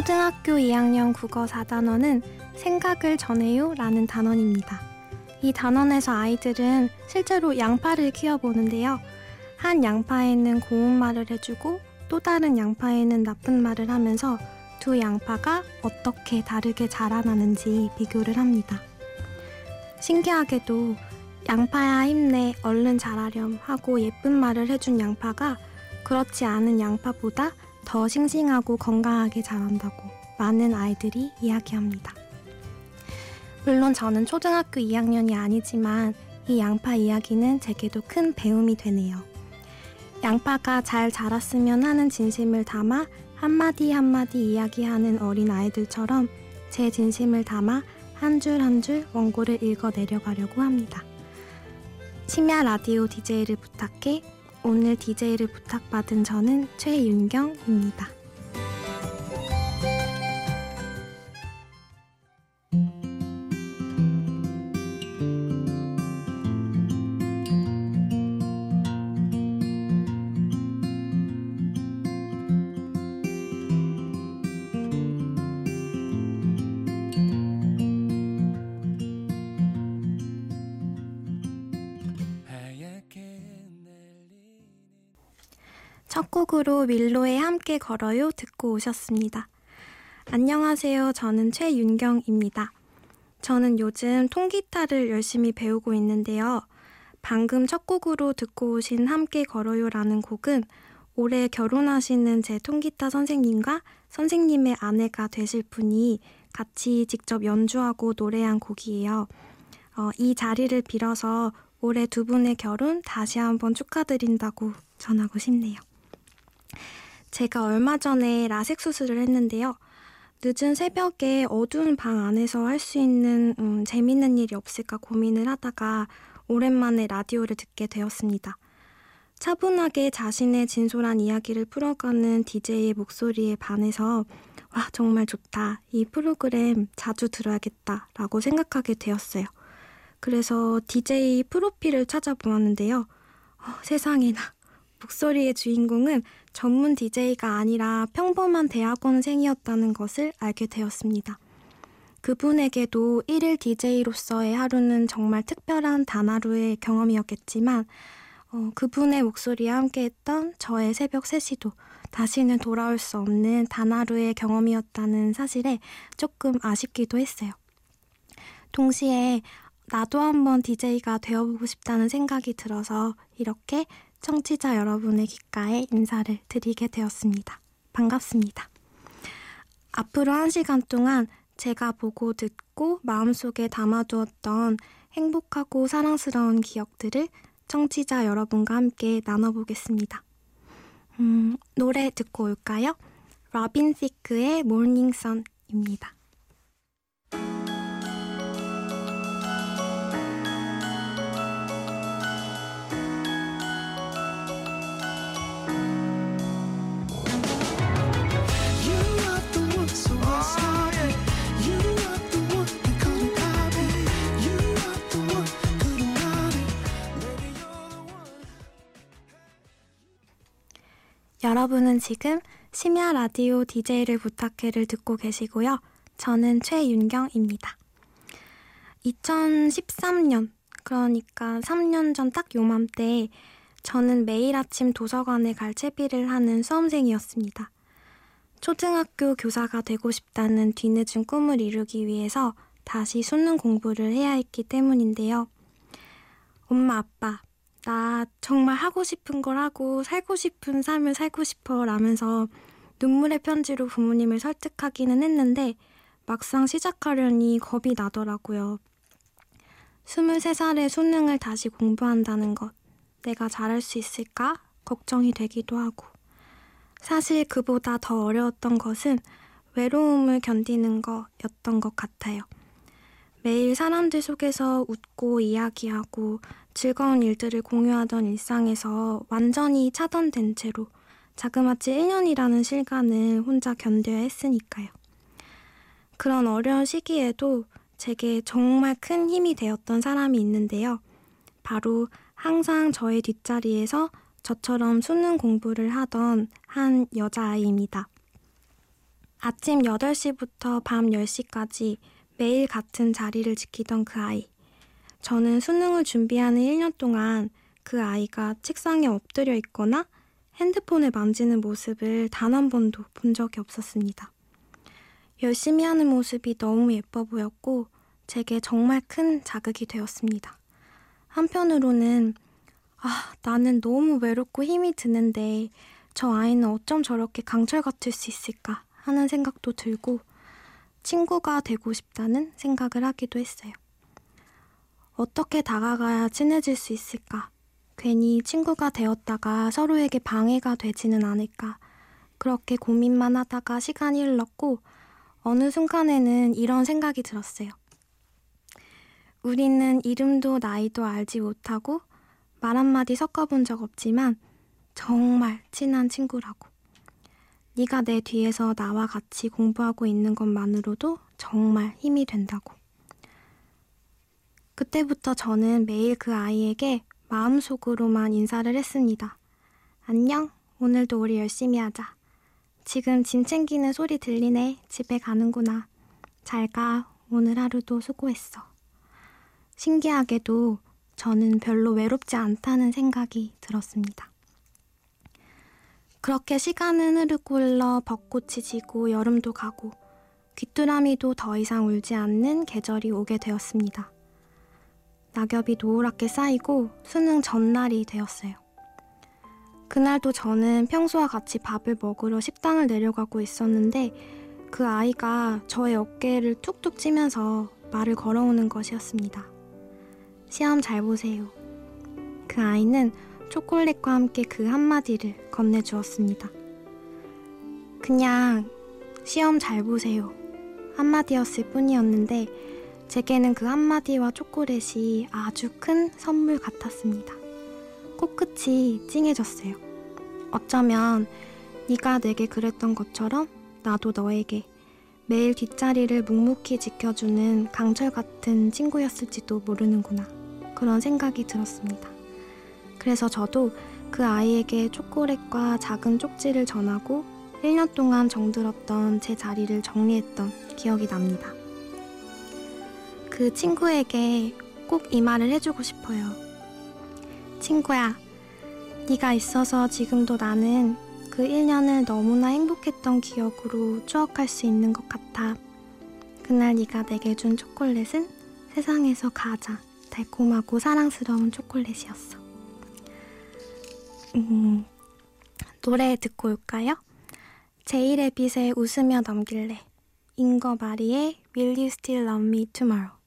초등학교 2학년 국어 4단원은 생각을 전해요 라는 단원입니다. 이 단원에서 아이들은 실제로 양파를 키워보는데요. 한 양파에는 고운 말을 해주고 또 다른 양파에는 나쁜 말을 하면서 두 양파가 어떻게 다르게 자라나는지 비교를 합니다. 신기하게도 양파야 힘내 얼른 자라렴 하고 예쁜 말을 해준 양파가 그렇지 않은 양파보다 더 싱싱하고 건강하게 자란다고 많은 아이들이 이야기합니다. 물론 저는 초등학교 2학년이 아니지만 이 양파 이야기는 제게도 큰 배움이 되네요. 양파가 잘 자랐으면 하는 진심을 담아 한마디 한마디 이야기하는 어린 아이들처럼 제 진심을 담아 한 줄 한 줄 원고를 읽어 내려가려고 합니다. 심야 라디오 DJ를 부탁해 오늘 DJ를 부탁받은 저는 최윤경입니다. 첫 곡으로 밀로에 함께 걸어요 듣고 오셨습니다. 안녕하세요. 저는 최윤경입니다. 저는 요즘 통기타를 열심히 배우고 있는데요. 방금 첫 곡으로 듣고 오신 함께 걸어요라는 곡은 올해 결혼하시는 제 통기타 선생님과 선생님의 아내가 되실 분이 같이 직접 연주하고 노래한 곡이에요. 어, 이 자리를 빌어서 올해 두 분의 결혼 다시 한번 축하드린다고 전하고 싶네요. 제가 얼마 전에 라섹 수술을 했는데요. 늦은 새벽에 어두운 방 안에서 할 수 있는 음, 재밌는 일이 없을까 고민을 하다가 오랜만에 라디오를 듣게 되었습니다. 차분하게 자신의 진솔한 이야기를 풀어가는 DJ의 목소리에 반해서 와 정말 좋다. 이 프로그램 자주 들어야겠다 라고 생각하게 되었어요. 그래서 DJ 프로필을 찾아보았는데요. 어, 세상에나 목소리의 주인공은 전문 DJ가 아니라 평범한 대학원생이었다는 것을 알게 되었습니다. 그분에게도 1일 DJ로서의 하루는 정말 특별한 단 하루의 경험이었겠지만 어, 그분의 목소리와 함께했던 저의 새벽 3시도 다시는 돌아올 수 없는 단 하루의 경험이었다는 사실에 조금 아쉽기도 했어요. 동시에 나도 한번 DJ가 되어보고 싶다는 생각이 들어서 이렇게 청취자 여러분의 귓가에 인사를 드리게 되었습니다. 반갑습니다. 앞으로 한 시간 동안 제가 보고 듣고 마음속에 담아두었던 행복하고 사랑스러운 기억들을 청취자 여러분과 함께 나눠보겠습니다. 음, 노래 듣고 올까요? 러빈 시크의 모닝 선입니다. 여러분은 지금 심야 라디오 DJ를 부탁해를 듣고 계시고요. 저는 최윤경입니다. 2013년, 그러니까 3년 전 딱 요맘때 저는 매일 아침 도서관에 갈 채비를 하는 수험생이었습니다. 초등학교 교사가 되고 싶다는 뒤늦은 꿈을 이루기 위해서 다시 수능 공부를 해야 했기 때문인데요. 엄마, 아빠, 나 정말 하고 싶은 걸 하고 살고 싶은 삶을 살고 싶어 라면서 눈물의 편지로 부모님을 설득하기는 했는데 막상 시작하려니 겁이 나더라고요. 23살에 수능을 다시 공부한다는 것, 내가 잘할 수 있을까? 걱정이 되기도 하고. 사실 그보다 더 어려웠던 것은 외로움을 견디는 거였던 것 같아요. 매일 사람들 속에서 웃고 이야기하고 즐거운 일들을 공유하던 일상에서 완전히 차단된 채로 자그마치 1년이라는 시간을 혼자 견뎌야 했으니까요. 그런 어려운 시기에도 제게 정말 큰 힘이 되었던 사람이 있는데요. 바로 항상 저의 뒷자리에서 저처럼 수능 공부를 하던 한 여자아이입니다. 아침 8시부터 밤 10시까지 매일 같은 자리를 지키던 그 아이. 저는 수능을 준비하는 1년 동안 그 아이가 책상에 엎드려 있거나 핸드폰을 만지는 모습을 단 한 번도 본 적이 없었습니다. 열심히 하는 모습이 너무 예뻐 보였고 제게 정말 큰 자극이 되었습니다. 한편으로는 아, 나는 너무 외롭고 힘이 드는데 저 아이는 어쩜 저렇게 강철 같을 수 있을까 하는 생각도 들고 친구가 되고 싶다는 생각을 하기도 했어요. 어떻게 다가가야 친해질 수 있을까? 괜히 친구가 되었다가 서로에게 방해가 되지는 않을까. 그렇게 고민만 하다가 시간이 흘렀고, 어느 순간에는 이런 생각이 들었어요. 우리는 이름도 나이도 알지 못하고, 말 한마디 섞어본 적 없지만, 정말 친한 친구라고. 네가 내 뒤에서 나와 같이 공부하고 있는 것만으로도 정말 힘이 된다고. 그때부터 저는 매일 그 아이에게 마음속으로만 인사를 했습니다. 안녕, 오늘도 우리 열심히 하자. 지금 짐 챙기는 소리 들리네. 집에 가는구나. 잘 가. 오늘 하루도 수고했어. 신기하게도 저는 별로 외롭지 않다는 생각이 들었습니다. 그렇게 시간은 흐르고 흘러 벚꽃이 지고 여름도 가고 귀뚜라미도 더 이상 울지 않는 계절이 오게 되었습니다. 낙엽이 노랗게 쌓이고 수능 전날이 되었어요. 그날도 저는 평소와 같이 밥을 먹으러 식당을 내려가고 있었는데 그 아이가 저의 어깨를 툭툭 치면서 말을 걸어오는 것이었습니다. 시험 잘 보세요. 그 아이는 초콜릿과 함께 그 한마디를 건네주었습니다. 그냥 시험 잘 보세요. 한마디였을 뿐이었는데 제게는 그 한마디와 초콜릿이 아주 큰 선물 같았습니다. 코끝이 찡해졌어요. 어쩌면 네가 내게 그랬던 것처럼 나도 너에게 매일 뒷자리를 묵묵히 지켜주는 강철 같은 친구였을지도 모르는구나. 그런 생각이 들었습니다. 그래서 저도 그 아이에게 초콜릿과 작은 쪽지를 전하고 1년 동안 정들었던 제 자리를 정리했던 기억이 납니다. 그 친구에게 꼭 이 말을 해주고 싶어요. 친구야, 네가 있어서 지금도 나는 그 1년을 너무나 행복했던 기억으로 추억할 수 있는 것 같아. 그날 네가 내게 준 초콜릿은 세상에서 가장 달콤하고 사랑스러운 초콜릿이었어. 음, 노래 듣고 올까요? 제이레빗의 웃으며 넘길래 인거 마리의 Will You Still Love Me Tomorrow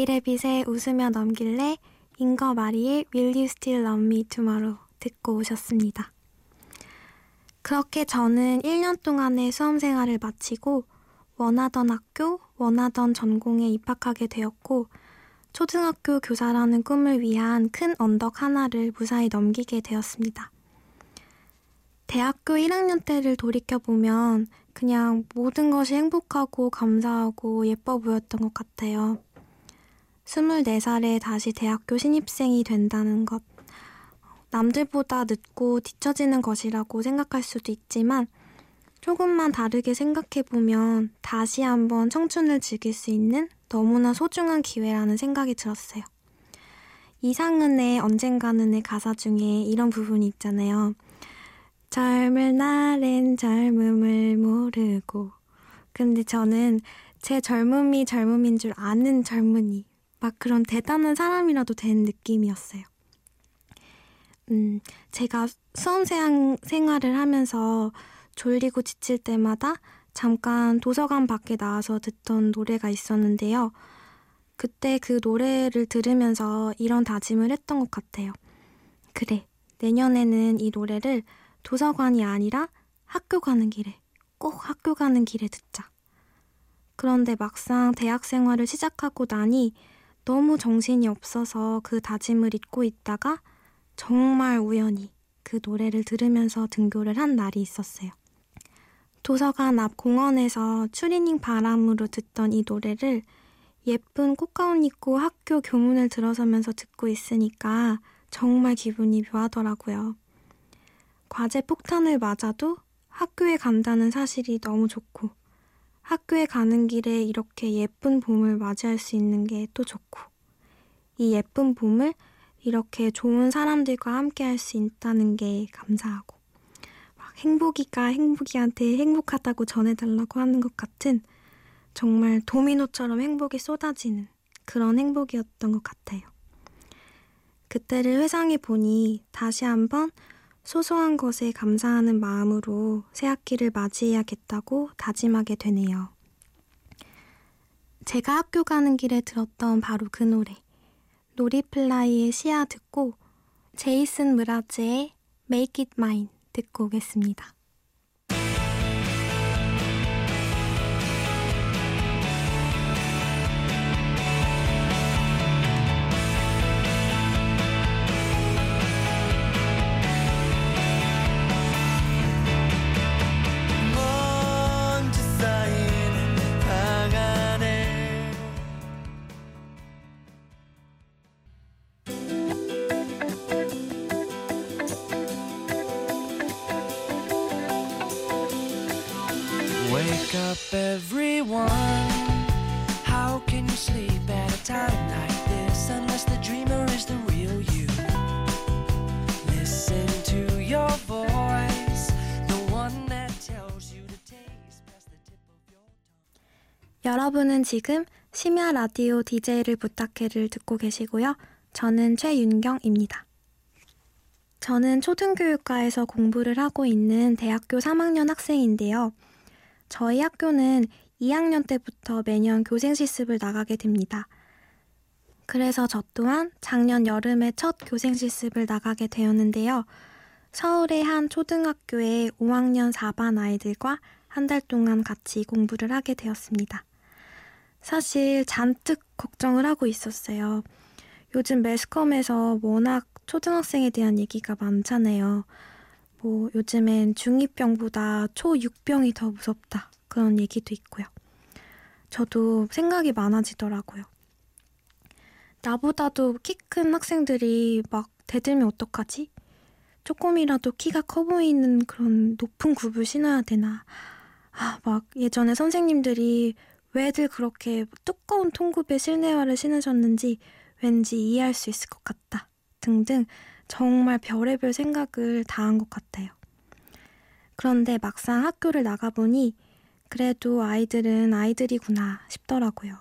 제이레빗의 웃으며 넘길래 인거 마리의 Will You Still Love Me Tomorrow 듣고 오셨습니다. 그렇게 저는 1년 동안의 수험 생활을 마치고 원하던 학교, 원하던 전공에 입학하게 되었고 초등학교 교사라는 꿈을 위한 큰 언덕 하나를 무사히 넘기게 되었습니다. 대학교 1학년 때를 돌이켜보면 그냥 모든 것이 행복하고 감사하고 예뻐 보였던 것 같아요. 24살에 다시 대학교 신입생이 된다는 것. 남들보다 늦고 뒤처지는 것이라고 생각할 수도 있지만 조금만 다르게 생각해보면 다시 한번 청춘을 즐길 수 있는 너무나 소중한 기회라는 생각이 들었어요. 이상은의 언젠가는의 가사 중에 이런 부분이 있잖아요. 젊을 날엔 젊음을 모르고. 근데 저는 제 젊음이 젊음인 줄 아는 젊은이. 막 그런 대단한 사람이라도 된 느낌이었어요. 음, 제가 수험생 생활을 하면서 졸리고 지칠 때마다 잠깐 도서관 밖에 나와서 듣던 노래가 있었는데요. 그때 그 노래를 들으면서 이런 다짐을 했던 것 같아요. 그래, 내년에는 이 노래를 도서관이 아니라 학교 가는 길에, 꼭 학교 가는 길에 듣자. 그런데 막상 대학 생활을 시작하고 나니 너무 정신이 없어서 그 다짐을 잊고 있다가 정말 우연히 그 노래를 들으면서 등교를 한 날이 있었어요. 도서관 앞 공원에서 추리닝 바람으로 듣던 이 노래를 예쁜 꽃가운 입고 학교 교문을 들어서면서 듣고 있으니까 정말 기분이 묘하더라고요. 과제 폭탄을 맞아도 학교에 간다는 사실이 너무 좋고, 학교에 가는 길에 이렇게 예쁜 봄을 맞이할 수 있는 게 또 좋고, 이 예쁜 봄을 이렇게 좋은 사람들과 함께 할 수 있다는 게 감사하고, 막 행복이가 행복이한테 행복하다고 전해달라고 하는 것 같은 정말 도미노처럼 행복이 쏟아지는 그런 행복이었던 것 같아요. 그때를 회상해 보니 다시 한번 소소한 것에 감사하는 마음으로 새 학기를 맞이해야겠다고 다짐하게 되네요. 제가 학교 가는 길에 들었던 바로 그 노래. 노리플라이의 시야 듣고 제이슨 무라즈의 Make It Mine 듣고 오겠습니다. 여러분은 지금 심야 라디오 DJ를 부탁해를 듣고 계시고요. 저는 최윤경입니다. 저는 초등교육과에서 공부를 하고 있는 대학교 3학년 학생인데요. 저희 학교는 2학년 때부터 매년 교생 실습을 나가게 됩니다. 그래서 저 또한 작년 여름에 첫 교생 실습을 나가게 되었는데요. 서울의 한 초등학교의 5학년 4반 아이들과 한 달 동안 같이 공부를 하게 되었습니다. 사실 잔뜩 걱정을 하고 있었어요. 요즘 매스컴에서 워낙 초등학생에 대한 얘기가 많잖아요. 뭐 요즘엔 중2병보다 초6병이 더 무섭다. 그런 얘기도 있고요. 저도 생각이 많아지더라고요. 나보다도 키 큰 학생들이 막 대들면 어떡하지? 조금이라도 키가 커 보이는 그런 높은 굽을 신어야 되나? 아, 막 예전에 선생님들이 왜들 그렇게 두꺼운 통굽에 실내화를 신으셨는지 왠지 이해할 수 있을 것 같다. 등등 정말 별의별 생각을 다 한 것 같아요. 그런데 막상 학교를 나가보니 그래도 아이들은 아이들이구나 싶더라고요.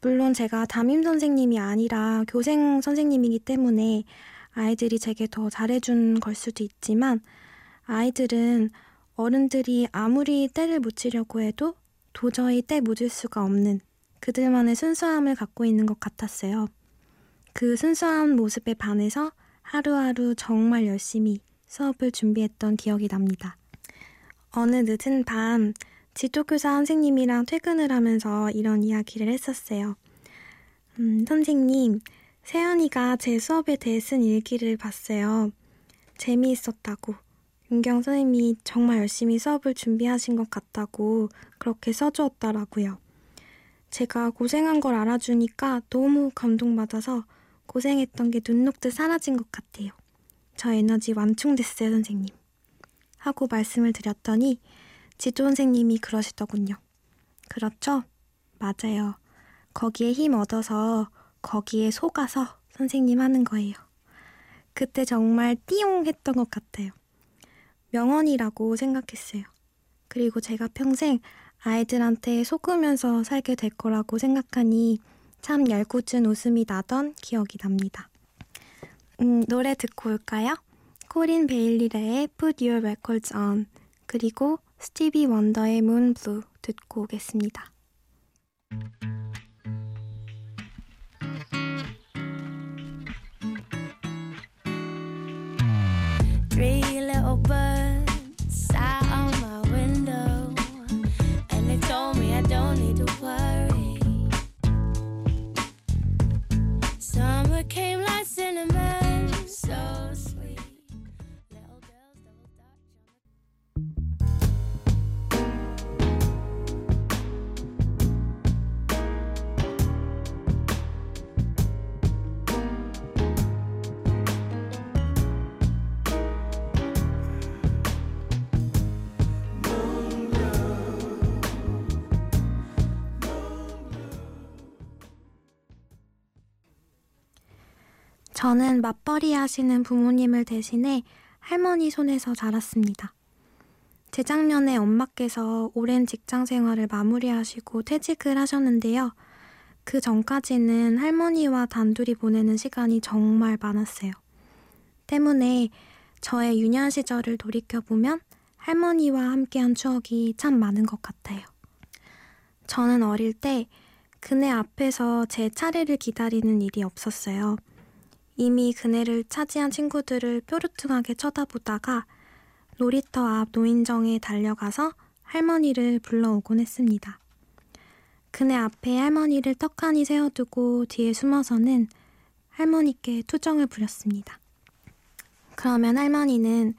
물론 제가 담임 선생님이 아니라 교생 선생님이기 때문에 아이들이 제게 더 잘해준 걸 수도 있지만 아이들은 어른들이 아무리 때를 묻히려고 해도 도저히 때 묻을 수가 없는 그들만의 순수함을 갖고 있는 것 같았어요. 그 순수한 모습에 반해서 하루하루 정말 열심히 수업을 준비했던 기억이 납니다. 어느 늦은 밤 지도교사 선생님이랑 퇴근을 하면서 이런 이야기를 했었어요. 음, 선생님, 세연이가 제 수업에 대해 쓴 일기를 봤어요. 재미있었다고. 윤경 선생님이 정말 열심히 수업을 준비하신 것 같다고 그렇게 써주었더라고요. 제가 고생한 걸 알아주니까 너무 감동받아서 고생했던 게 눈 녹듯 사라진 것 같아요. 저 에너지 완충됐어요, 선생님. 하고 말씀을 드렸더니 지도 선생님이 그러시더군요. 그렇죠? 맞아요. 거기에 힘 얻어서 거기에 속아서 선생님 하는 거예요. 그때 정말 띠용 했던 것 같아요. 명언이라고 생각했어요. 그리고 제가 평생 아이들한테 속으면서 살게 될 거라고 생각하니 참 얄궂은 웃음이 나던 기억이 납니다. 음, 노래 듣고 올까요? 코린 베일리의 Put Your Records On 그리고 스티비 원더의 Moon Blue 듣고 오겠습니다. 저는 맞벌이 하시는 부모님을 대신해 할머니 손에서 자랐습니다. 재작년에 엄마께서 오랜 직장 생활을 마무리하시고 퇴직을 하셨는데요. 그 전까지는 할머니와 단둘이 보내는 시간이 정말 많았어요. 때문에 저의 유년 시절을 돌이켜보면 할머니와 함께한 추억이 참 많은 것 같아요. 저는 어릴 때 그네 앞에서 제 차례를 기다리는 일이 없었어요. 이미 그네를 차지한 친구들을 뾰루퉁하게 쳐다보다가 놀이터 앞 노인정에 달려가서 할머니를 불러오곤 했습니다. 그네 앞에 할머니를 떡하니 세워두고 뒤에 숨어서는 할머니께 투정을 부렸습니다. 그러면 할머니는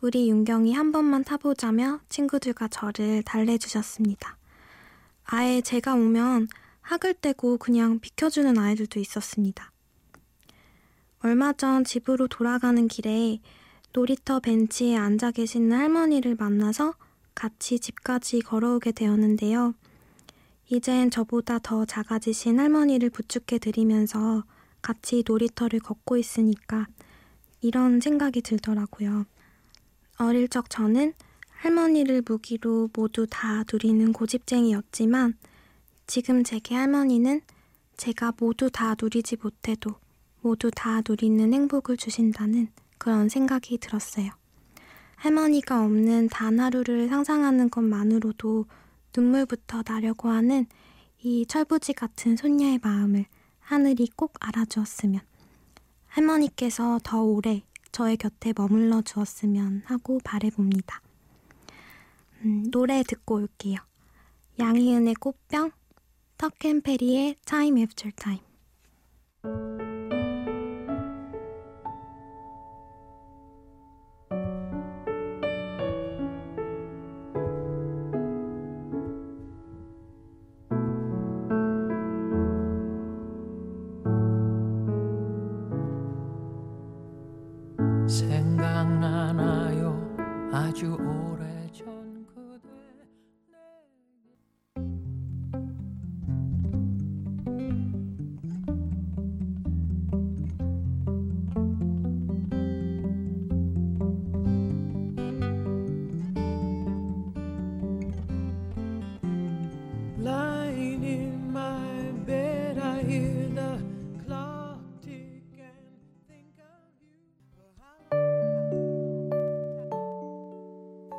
우리 윤경이 한 번만 타보자며 친구들과 저를 달래주셨습니다. 아예 제가 오면 학을 떼고 그냥 비켜주는 아이들도 있었습니다. 얼마 전 집으로 돌아가는 길에 놀이터 벤치에 앉아 계시는 할머니를 만나서 같이 집까지 걸어오게 되었는데요. 이젠 저보다 더 작아지신 할머니를 부축해 드리면서 같이 놀이터를 걷고 있으니까 이런 생각이 들더라고요. 어릴 적 저는 할머니를 무기로 모두 다 누리는 고집쟁이였지만 지금 제게 할머니는 제가 모두 다 누리지 못해도 모두 다 누리는 행복을 주신다는 그런 생각이 들었어요. 할머니가 없는 단 하루를 상상하는 것만으로도 눈물부터 나려고 하는 이 철부지 같은 손녀의 마음을 하늘이 꼭 알아주었으면 할머니께서 더 오래 저의 곁에 머물러 주었으면 하고 바래봅니다. 음, 노래 듣고 올게요. 양희은의 꽃병, 턱앤페리의 Time After Time.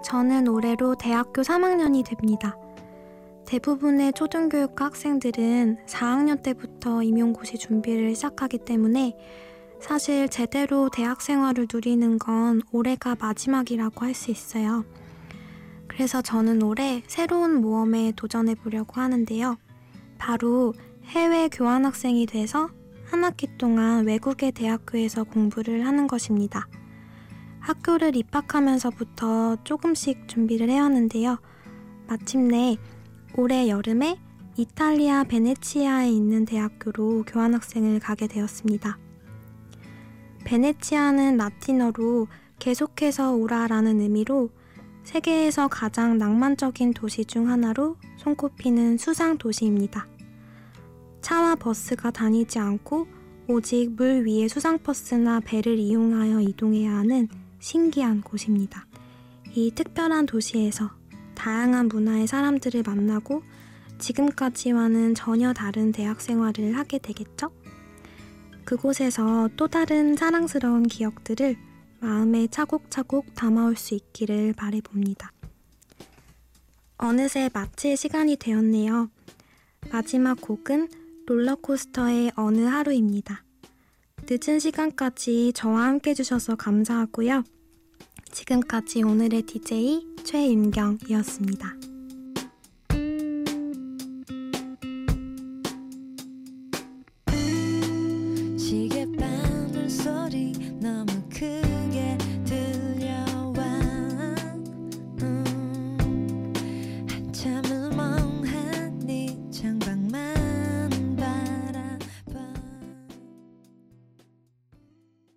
저는 올해로 대학교 3학년이 됩니다. 대부분의 초등교육 학생들은 4학년 때부터 임용고시 준비를 시작하기 때문에 사실 제대로 대학 생활을 누리는 건 올해가 마지막이라고 할 수 있어요. 그래서 저는 올해 새로운 모험에 도전해 보려고 하는데요. 바로 해외 교환학생이 돼서 한 학기 동안 외국의 대학교에서 공부를 하는 것입니다. 학교를 입학하면서부터 조금씩 준비를 해왔는데요. 마침내 올해 여름에 이탈리아 베네치아에 있는 대학교로 교환학생을 가게 되었습니다. 베네치아는 라틴어로 계속해서 오라라는 의미로 세계에서 가장 낭만적인 도시 중 하나로 손꼽히는 수상 도시입니다. 차와 버스가 다니지 않고 오직 물 위에 수상버스나 배를 이용하여 이동해야 하는 신기한 곳입니다. 이 특별한 도시에서 다양한 문화의 사람들을 만나고 지금까지와는 전혀 다른 대학 생활을 하게 되겠죠? 그곳에서 또 다른 사랑스러운 기억들을 마음에 차곡차곡 담아올 수 있기를 바래봅니다. 어느새 마칠 시간이 되었네요. 마지막 곡은 롤러코스터의 어느 하루입니다. 늦은 시간까지 저와 함께 해주셔서 감사하고요. 지금까지 오늘의 DJ 최윤경이었습니다.